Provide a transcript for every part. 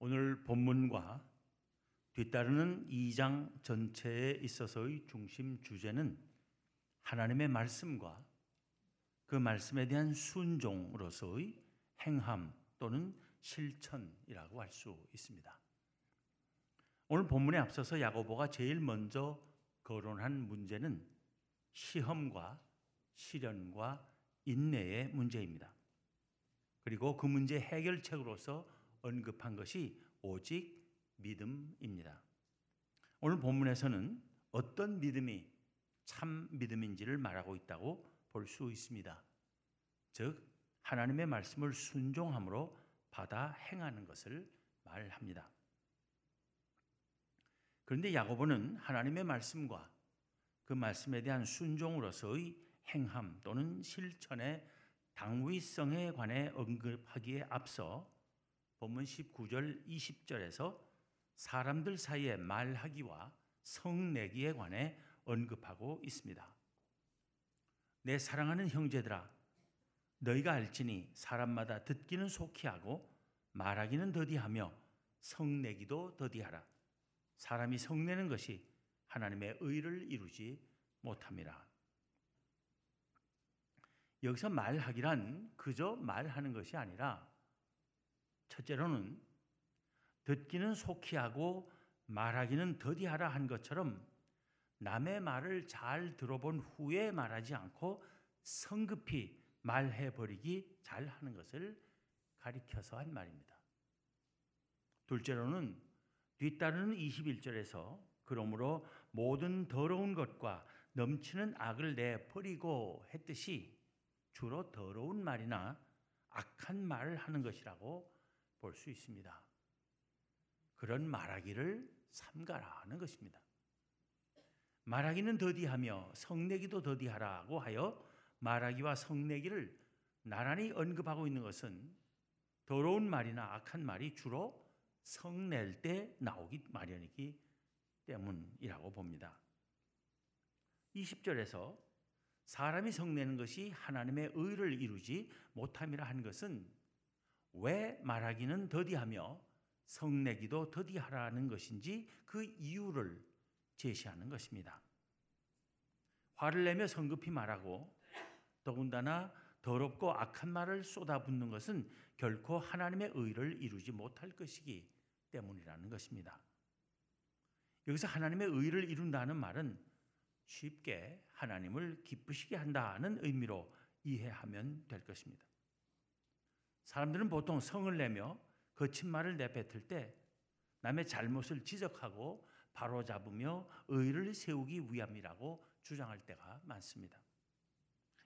오늘 본문과 뒤따르는 2장 전체에 있어서의 중심 주제는 하나님의 말씀과 그 말씀에 대한 순종으로서의 행함 또는 실천이라고 할 수 있습니다. 오늘 본문에 앞서서 야고보가 제일 먼저 거론한 문제는 시험과 시련과 인내의 문제입니다. 그리고 그 문제 해결책으로서 언급한 것이 오직 믿음입니다. 오늘 본문에서는 어떤 믿음이 참 믿음인지를 말하고 있다고 볼 수 있습니다. 즉, 하나님의 말씀을 순종함으로 받아 행하는 것을 말합니다. 그런데 야고보는 하나님의 말씀과 그 말씀에 대한 순종으로서의 행함 또는 실천의 당위성에 관해 언급하기에 앞서 본문 19절 20절에서 사람들 사이에 말하기와 성내기에 관해 언급하고 있습니다. 내 사랑하는 형제들아 너희가 알지니 사람마다 듣기는 속히 하고 말하기는 더디하며 성내기도 더디하라. 사람이 성내는 것이 하나님의 의를 이루지 못함이라. 여기서 말하기란 그저 말하는 것이 아니라 첫째로는 듣기는 속히 하고 말하기는 더디하라 한 것처럼 남의 말을 잘 들어본 후에 말하지 않고 성급히 말해버리기 잘 하는 것을 가리켜서 한 말입니다. 둘째로는 뒤따르는 21절에서 그러므로 모든 더러운 것과 넘치는 악을 내버리고 했듯이 주로 더러운 말이나 악한 말을 하는 것이라고 볼 수 있습니다. 그런 말하기를 삼가라는 것입니다. 말하기는 더디하며 성내기도 더디하라고 하여 말하기와 성내기를 나란히 언급하고 있는 것은 더러운 말이나 악한 말이 주로 성낼 때 나오기 마련이기 때문이라고 봅니다. 20절에서 사람이 성내는 것이 하나님의 의를 이루지 못함이라 한 것은 왜 말하기는 더디하며 성내기도 더디하라는 것인지 그 이유를 제시하는 것입니다. 화를 내며 성급히 말하고 더군다나 더럽고 악한 말을 쏟아붓는 것은 결코 하나님의 의를 이루지 못할 것이기 때문이라는 것입니다. 여기서 하나님의 의를 이룬다는 말은 쉽게 하나님을 기쁘시게 한다는 의미로 이해하면 될 것입니다. 사람들은 보통 성을 내며 거친 말을 내뱉을 때 남의 잘못을 지적하고 바로잡으며 의를 세우기 위함이라고 주장할 때가 많습니다.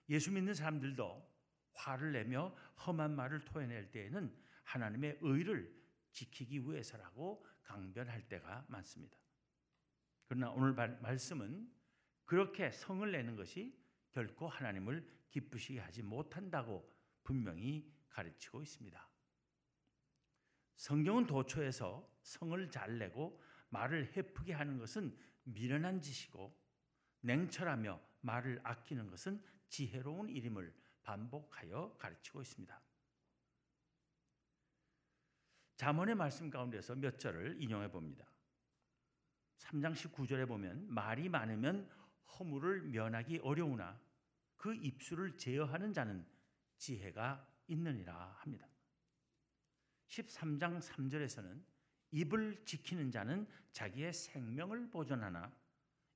예수 믿는 사람들도 화를 내며 험한 말을 토해낼 때에는 하나님의 의를 지키기 위해서라고 강변할 때가 많습니다. 그러나 오늘 말씀은 그렇게 성을 내는 것이 결코 하나님을 기쁘시게 하지 못한다고 분명히 가르치고 있습니다. 성경은 도처에서 성을 잘 내고 말을 해프게 하는 것은 미련한 짓이고 냉철하며 말을 아끼는 것은 지혜로운 일임을 반복하여 가르치고 있습니다. 잠언의 말씀 가운데서 몇 절을 인용해 봅니다. 3장 19절에 보면 말이 많으면 허물을 면하기 어려우나 그 입술을 제어하는 자는 지혜가 있느니라 합니다. 13장 3절에서는 입을 지키는 자는 자기의 생명을 보존하나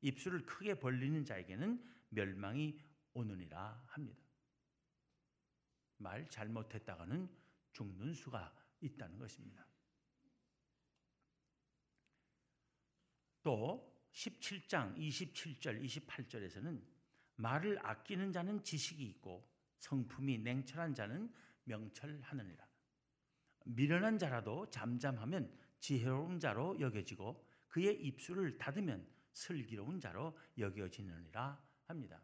입술을 크게 벌리는 자에게는 멸망이 오느니라 합니다. 말 잘못했다가는 죽는 수가 있다는 것입니다. 또 17장 27절 28절에서는 말을 아끼는 자는 지식이 있고 성품이 냉철한 자는 명철하느니라. 미련한 자라도 잠잠하면 지혜로운 자로 여겨지고 그의 입술을 닫으면 슬기로운 자로 여겨지느니라 합니다.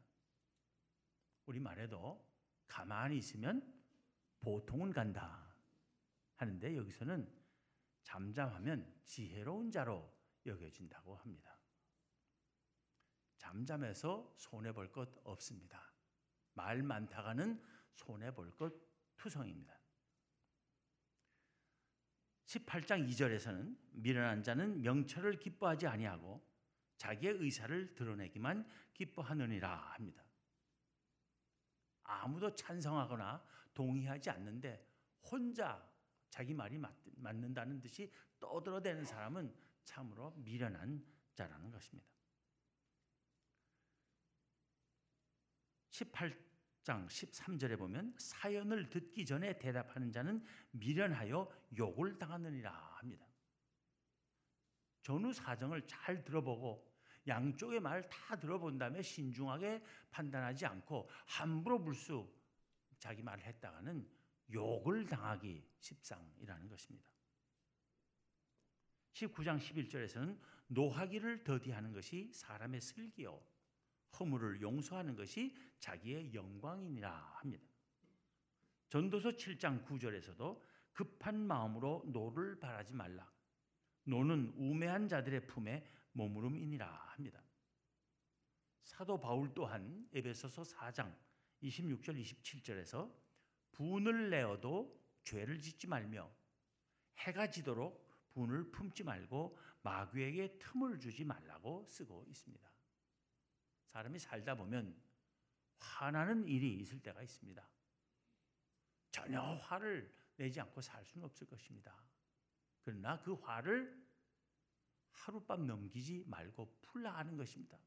우리 말에도 가만히 있으면 보통은 간다 하는데 여기서는 잠잠하면 지혜로운 자로 여겨진다고 합니다. 잠잠해서 손해 볼 것 없습니다. 말 많다가는 손해 볼 것 투성입니다. 18장 2절에서는 미련한 자는 명철을 기뻐하지 아니하고 자기의 의사를 드러내기만 기뻐하느니라 합니다. 아무도 찬성하거나 동의하지 않는데 혼자 자기 말이 맞, 는다는 듯이 떠들어대는 사람은 참으로 미련한 자라는 것입니다. 18 장 13절에 보면 사연을 듣기 전에 대답하는 자는 미련하여 욕을 당하느니라 합니다. 전후 사정을 잘 들어보고 양쪽의 말 다 들어본 다음에 신중하게 판단하지 않고 함부로 불수 자기 말을 했다가는 욕을 당하기 십상이라는 것입니다. 19장 11절에서는 노하기를 더디하는 것이 사람의 슬기요 허물을 용서하는 것이 자기의 영광이니라 합니다. 전도서 7장 9절에서도 급한 마음으로 노를 발하지 말라. 노는 우매한 자들의 품에 머무름이니라 합니다. 사도 바울 또한 에베소서 4장 26절 27절에서 분을 내어도 죄를 짓지 말며 해가 지도록 분을 품지 말고 마귀에게 틈을 주지 말라고 쓰고 있습니다. 사람이 살다 보면 화나는 일이 있을 때가 있습니다. 전혀 화를 내지 않고 살 수는 없을 것입니다. 그러나 그 화를 하룻밤 넘기지 말고 풀라 하는 것입니다.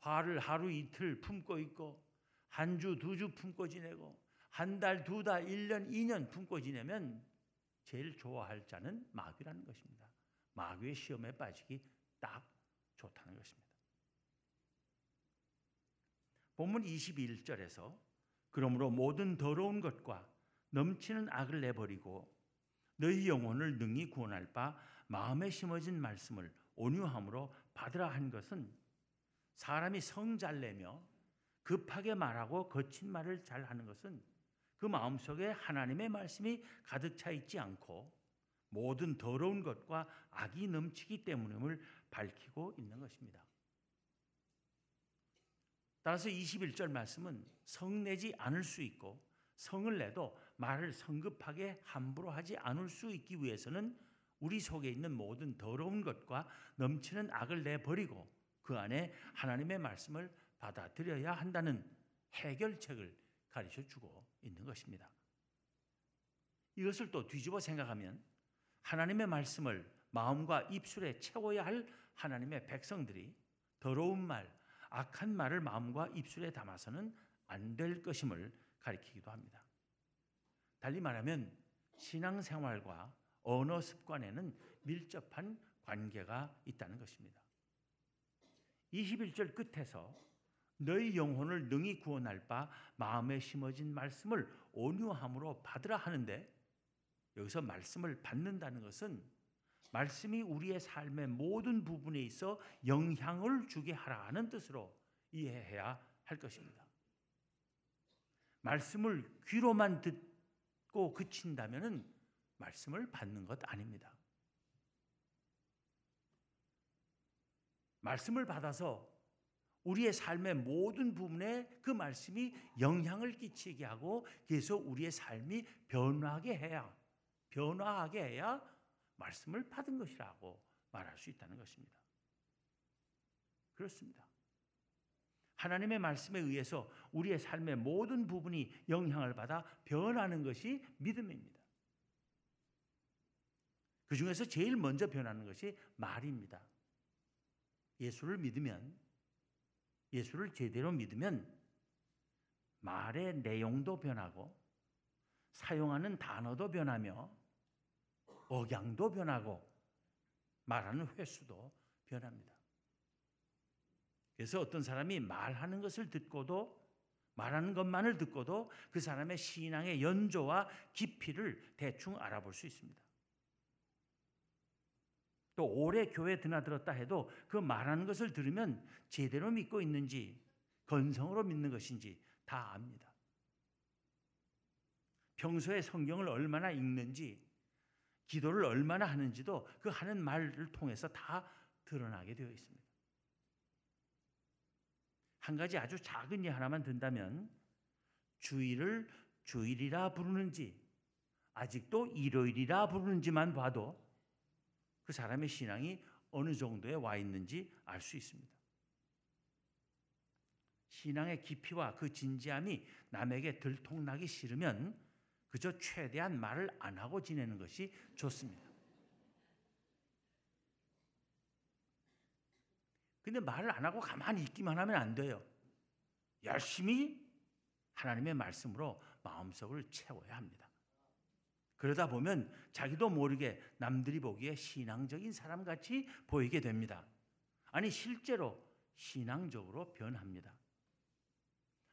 화를 하루 이틀 품고 있고 한 주, 두 주 품고 지내고 한 달, 두 달, 1년, 2년 품고 지내면 제일 좋아할 자는 마귀라는 것입니다. 마귀의 시험에 빠지기 딱 좋다는 것입니다. 본문 21절에서 그러므로 모든 더러운 것과 넘치는 악을 내버리고 너희 영혼을 능히 구원할 바 마음에 심어진 말씀을 온유함으로 받으라 한 것은 사람이 성 잘 내며 급하게 말하고 거친 말을 잘 하는 것은 그 마음속에 하나님의 말씀이 가득 차 있지 않고 모든 더러운 것과 악이 넘치기 때문임을 밝히고 있는 것입니다. 따라서 21절 말씀은 성내지 않을 수 있고 성을 내도 말을 성급하게 함부로 하지 않을 수 있기 위해서는 우리 속에 있는 모든 더러운 것과 넘치는 악을 내버리고 그 안에 하나님의 말씀을 받아들여야 한다는 해결책을 가르쳐 주고 있는 것입니다. 이것을 또 뒤집어 생각하면 하나님의 말씀을 마음과 입술에 채워야 할 하나님의 백성들이 더러운 말, 악한 말을 마음과 입술에 담아서는 안 될 것임을 가리키기도 합니다. 달리 말하면 신앙생활과 언어 습관에는 밀접한 관계가 있다는 것입니다. 21절 끝에서 너희 영혼을 능히 구원할 바 마음에 심어진 말씀을 온유함으로 받으라 하는데 여기서 말씀을 받는다는 것은 말씀이 우리의 삶의 모든 부분에 있어 영향을 주게 하라는 뜻으로 이해해야 할 것입니다. 말씀을 귀로만 듣고 그친다면 말씀을 받는 것 아닙니다. 말씀을 받아서 우리의 삶의 모든 부분에 그 말씀이 영향을 끼치게 하고 그래서 우리의 삶이 변화하게 해야 변화하게 해야 말씀을 받은 것이라고 말할 수 있다는 것입니다. 그렇습니다. 하나님의 말씀에 의해서 우리의 삶의 모든 부분이 영향을 받아 변하는 것이 믿음입니다. 그 중에서 제일 먼저 변하는 것이 말입니다. 예수를 믿으면, 예수를 제대로 믿으면 말의 내용도 변하고 사용하는 단어도 변하며 억양도 변하고 말하는 횟수도 변합니다. 그래서 어떤 사람이 말하는 것을 듣고도 말하는 것만을 듣고도 그 사람의 신앙의 연조와 깊이를 대충 알아볼 수 있습니다. 또 오래 교회 드나들었다 해도 그 말하는 것을 들으면 제대로 믿고 있는지 건성으로 믿는 것인지 다 압니다. 평소에 성경을 얼마나 읽는지 기도를 얼마나 하는지도 그 하는 말을 통해서 다 드러나게 되어 있습니다. 한 가지 아주 작은 예 하나만 든다면 주일을 주일이라 부르는지 아직도 일요일이라 부르는지만 봐도 그 사람의 신앙이 어느 정도에 와 있는지 알 수 있습니다. 신앙의 깊이와 그 진지함이 남에게 들통나기 싫으면 그저 최대한 말을 안 하고 지내는 것이 좋습니다. 근데 말을 안 하고 가만히 있기만 하면 안 돼요. 열심히 하나님의 말씀으로 마음속을 채워야 합니다. 그러다 보면 자기도 모르게 남들이 보기에 신앙적인 사람 같이 보이게 됩니다. 아니, 실제로 신앙적으로 변합니다.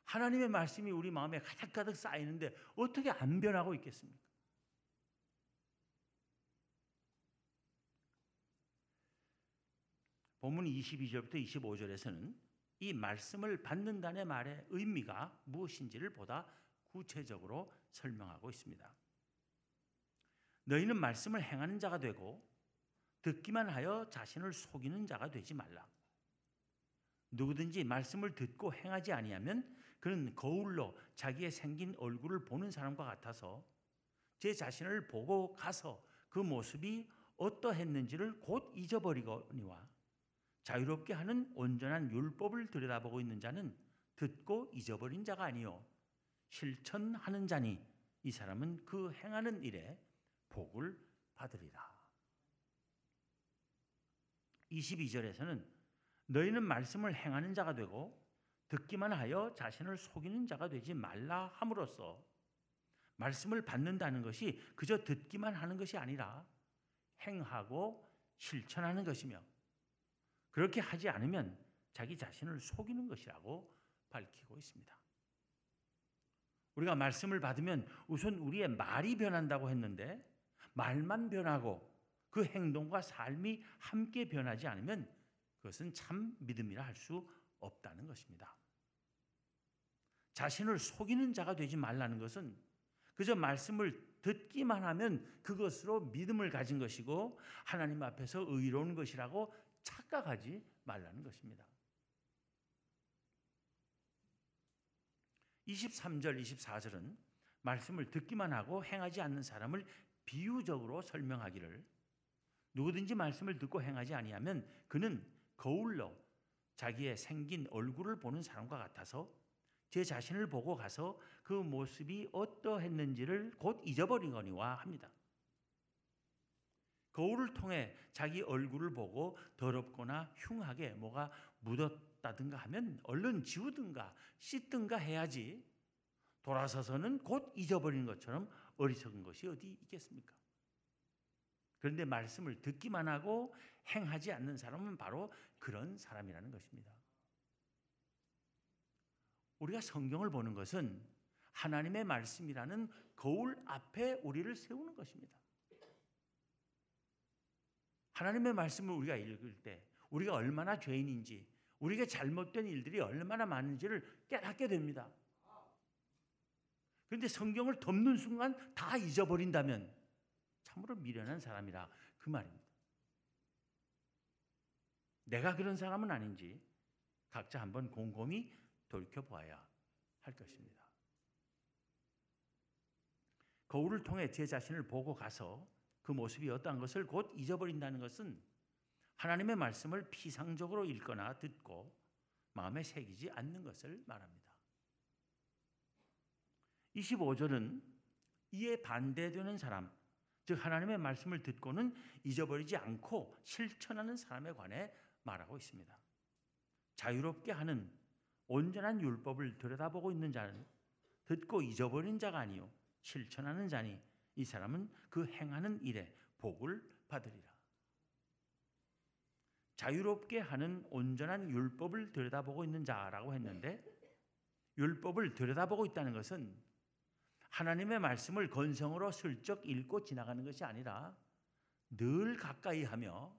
하나님의 말씀이 우리 마음에 가득가득 쌓이는데 어떻게 안 변하고 있겠습니까? 본문 22절부터 25절에서는 이 말씀을 받는다는 말의 의미가 무엇인지를 보다 구체적으로 설명하고 있습니다. 너희는 말씀을 행하는 자가 되고 듣기만 하여 자신을 속이는 자가 되지 말라. 누구든지 말씀을 듣고 행하지 아니하면 그는 거울로 자기의 생긴 얼굴을 보는 사람과 같아서 제 자신을 보고 가서 그 모습이 어떠했는지를 곧 잊어버리거니와 자유롭게 하는 온전한 율법을 들여다보고 있는 자는 듣고 잊어버린 자가 아니요 실천하는 자니 이 사람은 그 행하는 일에 복을 받으리라. 22절에서는 너희는 말씀을 행하는 자가 되고 듣기만 하여 자신을 속이는 자가 되지 말라 함으로써 말씀을 받는다는 것이 그저 듣기만 하는 것이 아니라 행하고 실천하는 것이며 그렇게 하지 않으면 자기 자신을 속이는 것이라고 밝히고 있습니다. 우리가 말씀을 받으면 우선 우리의 말이 변한다고 했는데 말만 변하고 그 행동과 삶이 함께 변하지 않으면 그것은 참 믿음이라 할 수 없다는 것입니다. 자신을 속이는 자가 되지 말라는 것은 그저 말씀을 듣기만 하면 그것으로 믿음을 가진 것이고 하나님 앞에서 의로운 것이라고 착각하지 말라는 것입니다. 23절, 24절은 말씀을 듣기만 하고 행하지 않는 사람을 비유적으로 설명하기를 누구든지 말씀을 듣고 행하지 아니하면 그는 거울로 자기의 생긴 얼굴을 보는 사람과 같아서 제 자신을 보고 가서 그 모습이 어떠했는지를 곧 잊어버리거니와 합니다. 거울을 통해 자기 얼굴을 보고 더럽거나 흉하게 뭐가 묻었다든가 하면 얼른 지우든가 씻든가 해야지 돌아서서는 곧 잊어버리는 것처럼 어리석은 것이 어디 있겠습니까? 그런데 말씀을 듣기만 하고 행하지 않는 사람은 바로 그런 사람이라는 것입니다. 우리가 성경을 보는 것은 하나님의 말씀이라는 거울 앞에 우리를 세우는 것입니다. 하나님의 말씀을 우리가 읽을 때 우리가 얼마나 죄인인지 우리가 잘못된 일들이 얼마나 많은지를 깨닫게 됩니다. 그런데 성경을 덮는 순간 다 잊어버린다면 참으로 미련한 사람이라 그 말입니다. 내가 그런 사람은 아닌지 각자 한번 곰곰이 돌켜보아야 할 것입니다. 거울을 통해 제 자신을 보고 가서 그 모습이 어떠한 것을 곧 잊어버린다는 것은 하나님의 말씀을 피상적으로 읽거나 듣고 마음에 새기지 않는 것을 말합니다. 25절은 이에 반대되는 사람, 즉 하나님의 말씀을 듣고는 잊어버리지 않고 실천하는 사람에 관해 말하고 있습니다. 자유롭게 하는 온전한 율법을 들여다보고 있는 자는 듣고 잊어버린 자가 아니요 실천하는 자니 이 사람은 그 행하는 일에 복을 받으리라. 자유롭게 하는 온전한 율법을 들여다보고 있는 자라고 했는데 율법을 들여다보고 있다는 것은 하나님의 말씀을 건성으로 슬쩍 읽고 지나가는 것이 아니라 늘 가까이 하며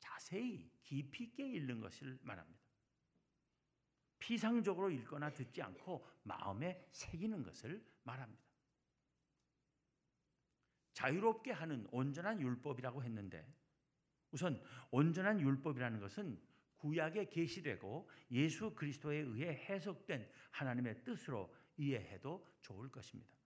자세히 깊이 있게 읽는 것을 말합니다. 피상적으로 읽거나 듣지 않고 마음에 새기는 것을 말합니다. 자유롭게 하는 온전한 율법이라고 했는데 우선 온전한 율법이라는 것은 구약에 계시되고 예수 그리스도에 의해 해석된 하나님의 뜻으로 이해해도 좋을 것입니다.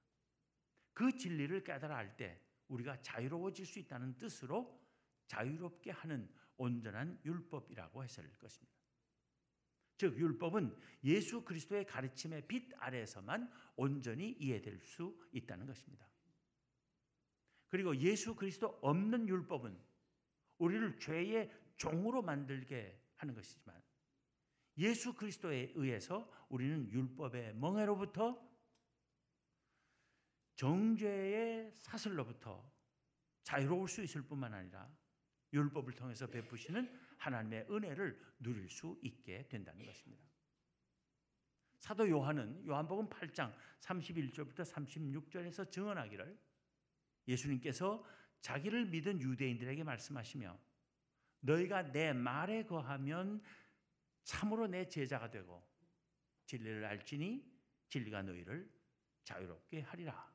그 진리를 깨달아 알 때 우리가 자유로워질 수 있다는 뜻으로 자유롭게 하는 온전한 율법이라고 했을 것입니다. 즉 율법은 예수 그리스도의 가르침의 빛 아래에서만 온전히 이해될 수 있다는 것입니다. 그리고 예수 그리스도 없는 율법은 우리를 죄의 종으로 만들게 하는 것이지만 예수 그리스도에 의해서 우리는 율법의 멍해로부터 정죄의 사슬로부터 자유로울 수 있을 뿐만 아니라 율법을 통해서 베푸시는 하나님의 은혜를 누릴 수 있게 된다는 것입니다. 사도 요한은 요한복음 8장 31절부터 36절에서 증언하기를 예수님께서 자기를 믿은 유대인들에게 말씀하시며 너희가 내 말에 거하면 참으로 내 제자가 되고 진리를 알지니 진리가 너희를 자유롭게 하리라.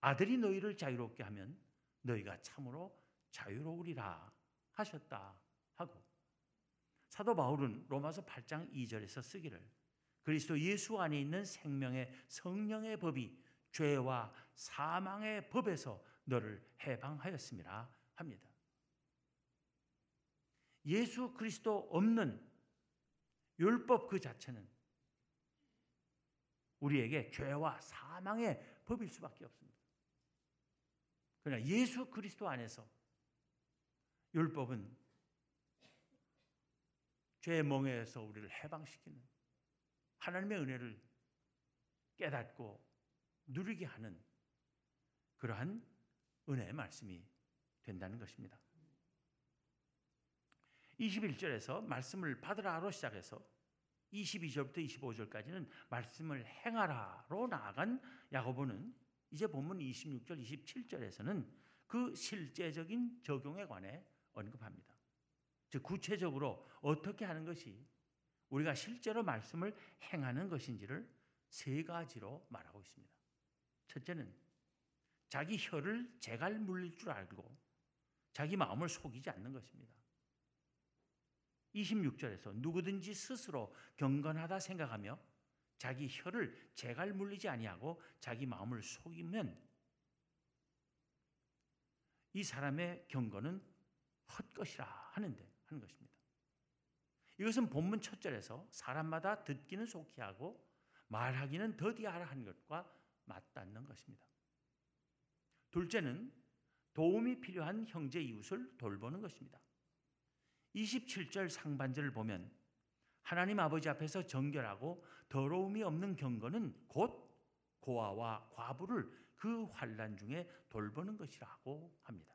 아들이 너희를 자유롭게 하면 너희가 참으로 자유로우리라 하셨다 하고 사도 바울은 로마서 8장 2절에서 쓰기를 그리스도 예수 안에 있는 생명의 성령의 법이 죄와 사망의 법에서 너를 해방하였습니다 합니다. 예수 그리스도 없는 율법 그 자체는 우리에게 죄와 사망의 법일 수밖에 없습니다. 그러나 예수 그리스도 안에서 율법은 죄의 멍에서 우리를 해방시키는 하나님의 은혜를 깨닫고 누리게 하는 그러한 은혜의 말씀이 된다는 것입니다. 21절에서 말씀을 받으라로 시작해서 22절부터 25절까지는 말씀을 행하라로 나아간 야고보는 이제 본문 26절, 27절에서는 그 실제적인 적용에 관해 언급합니다. 즉 구체적으로 어떻게 하는 것이 우리가 실제로 말씀을 행하는 것인지를 세 가지로 말하고 있습니다. 첫째는 자기 혀를 재갈 물릴 줄 알고 자기 마음을 속이지 않는 것입니다. 26절에서 누구든지 스스로 경건하다 생각하며 자기 혀를 재갈 물리지 아니하고 자기 마음을 속이면 이 사람의 경건은 헛것이라 하는데 하는 것입니다. 이것은 본문 첫 절에서 사람마다 듣기는 속히 하고 말하기는 더디하라 하는 것과 맞닿는 것입니다. 둘째는 도움이 필요한 형제 이웃을 돌보는 것입니다. 27절 상반절을 보면 하나님 아버지 앞에서 정결하고 더러움이 없는 경건은 곧 고아와 과부를 그 환란 중에 돌보는 것이라고 합니다.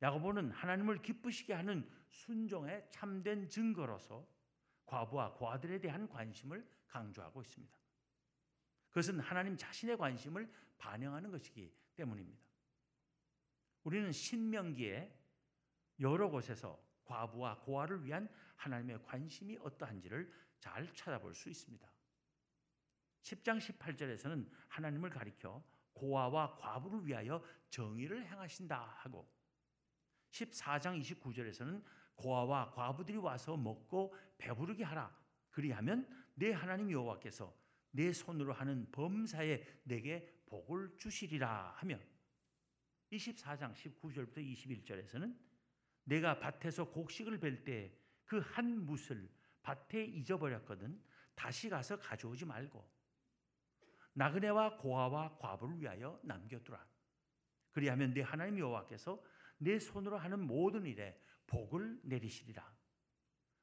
야고보는 하나님을 기쁘시게 하는 순종의 참된 증거로서 과부와 고아들에 대한 관심을 강조하고 있습니다. 그것은 하나님 자신의 관심을 반영하는 것이기 때문입니다. 우리는 신명기에 여러 곳에서 과부와 고아를 위한 하나님의 관심이 어떠한지를 잘 찾아볼 수 있습니다. 10장 18절에서는 하나님을 가리켜 고아와 과부를 위하여 정의를 행하신다 하고 14장 29절에서는 고아와 과부들이 와서 먹고 배부르게 하라. 그리하면 내 하나님 여호와께서 내 손으로 하는 범사에 내게 복을 주시리라 하며 24장 19절부터 21절에서는 내가 밭에서 곡식을 벨 때 그한 뭇을 밭에 잊어버렸거든 다시 가서 가져오지 말고 나그네와 고아와 과부를 위하여 남겨두라. 그리하면 내 하나님 여호와께서 내 손으로 하는 모든 일에 복을 내리시리라.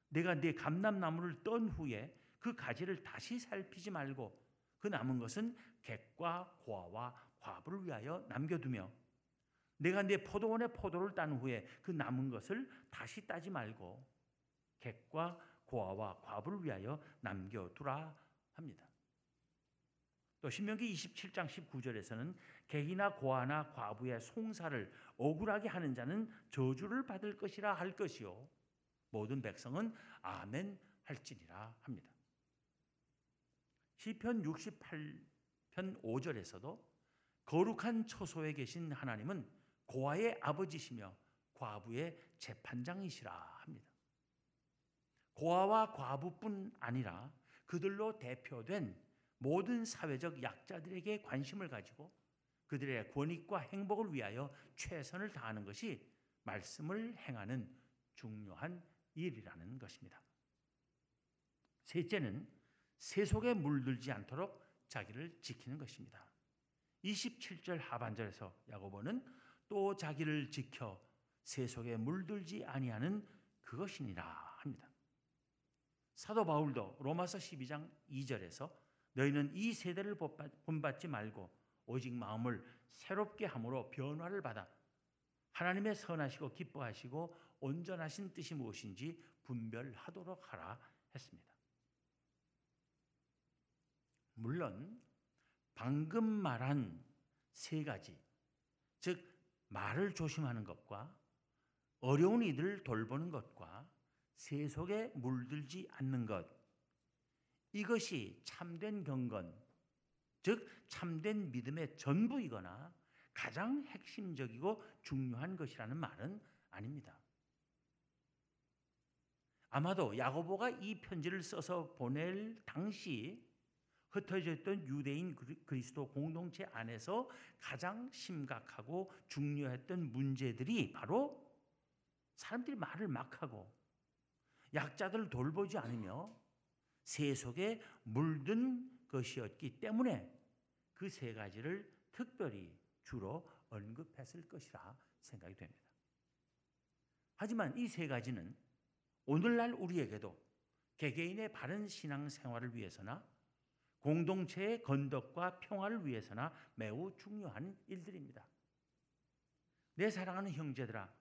내가 네 감람나무를 떤 후에 그 가지를 다시 살피지 말고 그 남은 것은 객과 고아와 과부를 위하여 남겨두며 내가 네 포도원의 포도를 딴 후에 그 남은 것을 다시 따지 말고 객과 고아와 과부를 위하여 남겨두라 합니다. 또 신명기 27장 19절에서는 객이나 고아나 과부의 송사를 억울하게 하는 자는 저주를 받을 것이라 할 것이요 모든 백성은 아멘 할지니라 합니다. 시편 68편 5절에서도 거룩한 처소에 계신 하나님은 고아의 아버지시며 과부의 재판장이시라 합니다. 고아와 과부뿐 아니라 그들로 대표된 모든 사회적 약자들에게 관심을 가지고 그들의 권익과 행복을 위하여 최선을 다하는 것이 말씀을 행하는 중요한 일이라는 것입니다. 셋째는 세속에 물들지 않도록 자기를 지키는 것입니다. 27절 하반절에서 야고보는 또 자기를 지켜 세속에 물들지 아니하는 그것이니라 합니다. 사도 바울도 로마서 12장 2절에서 너희는 이 세대를 본받지 말고 오직 마음을 새롭게 함으로 변화를 받아 하나님의 선하시고 기뻐하시고 온전하신 뜻이 무엇인지 분별하도록 하라 했습니다. 물론 방금 말한 세 가지, 즉 말을 조심하는 것과 어려운 이들을 돌보는 것과 세속에 물들지 않는 것 이것이 참된 경건, 즉 참된 믿음의 전부이거나 가장 핵심적이고 중요한 것이라는 말은 아닙니다. 아마도 야고보가 이 편지를 써서 보낼 당시 흩어져 있던 유대인 그리스도 공동체 안에서 가장 심각하고 중요했던 문제들이 바로 사람들이 말을 막 하고 약자들을 돌보지 않으며 세속에 물든 것이었기 때문에 그 세 가지를 특별히 주로 언급했을 것이라 생각이 됩니다. 하지만 이 세 가지는 오늘날 우리에게도 개개인의 바른 신앙 생활을 위해서나 공동체의 건덕과 평화를 위해서나 매우 중요한 일들입니다. 내 사랑하는 형제들아,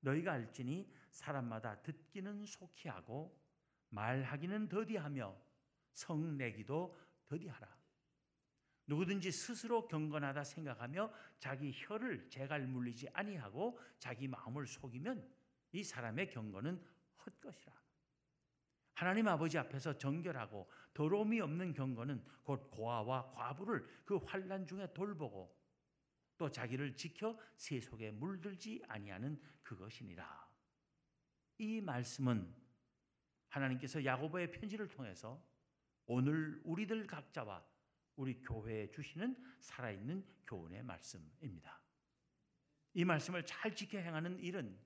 너희가 알지니 사람마다 듣기는 속히 하고 말하기는 더디하며 성내기도 더디하라. 누구든지 스스로 경건하다 생각하며 자기 혀를 제갈 물리지 아니하고 자기 마음을 속이면 이 사람의 경건은 헛것이라. 하나님 아버지 앞에서 정결하고 더러움이 없는 경건은 곧 고아와 과부를 그 환란 중에 돌보고 또 자기를 지켜 세속에 물들지 아니하는 그것이니라. 이 말씀은 하나님께서 야고보의 편지를 통해서 오늘 우리들 각자와 우리 교회에 주시는 살아있는 교훈의 말씀입니다. 이 말씀을 잘 지켜 행하는 일은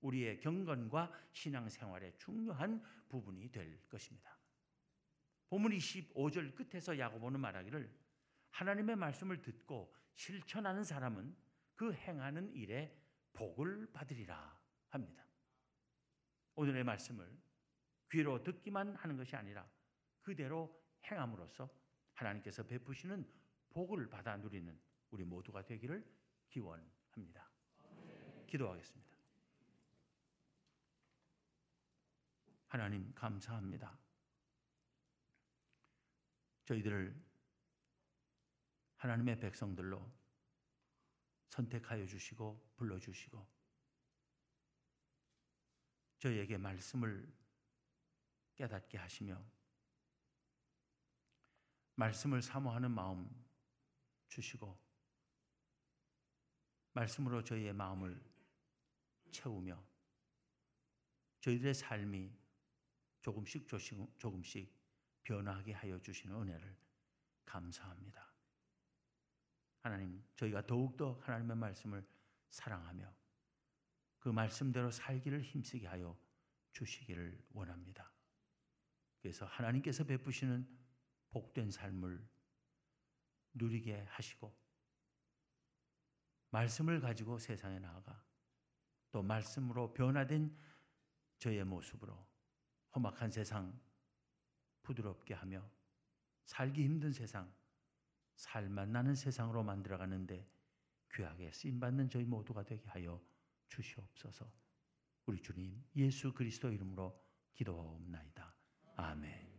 우리의 경건과 신앙생활의 중요한 부분이 될 것입니다. 본문 25절 끝에서 야고보는 말하기를 하나님의 말씀을 듣고 실천하는 사람은 그 행하는 일에 복을 받으리라 합니다. 오늘의 말씀을 귀로 듣기만 하는 것이 아니라 그대로 행함으로써 하나님께서 베푸시는 복을 받아 누리는 우리 모두가 되기를 기원합니다. 기도하겠습니다. 하나님 감사합니다. 저희들을 하나님의 백성들로 선택하여 주시고 불러주시고 저희에게 말씀을 깨닫게 하시며 말씀을 사모하는 마음 주시고 말씀으로 저희의 마음을 채우며 저희들의 삶이 조금씩 조금씩 변화하게 하여 주시는 은혜를 감사합니다. 하나님, 저희가 더욱더 하나님의 말씀을 사랑하며 그 말씀대로 살기를 힘쓰게 하여 주시기를 원합니다. 그래서 하나님께서 베푸시는 복된 삶을 누리게 하시고 말씀을 가지고 세상에 나아가 또 말씀으로 변화된 저의 모습으로 험악한 세상 부드럽게 하며 살기 힘든 세상 살만 나는 세상으로 만들어가는데 귀하게 쓰임받는 저희 모두가 되게 하여 주시옵소서 우리 주님 예수 그리스도 이름으로 기도하옵나이다. 아멘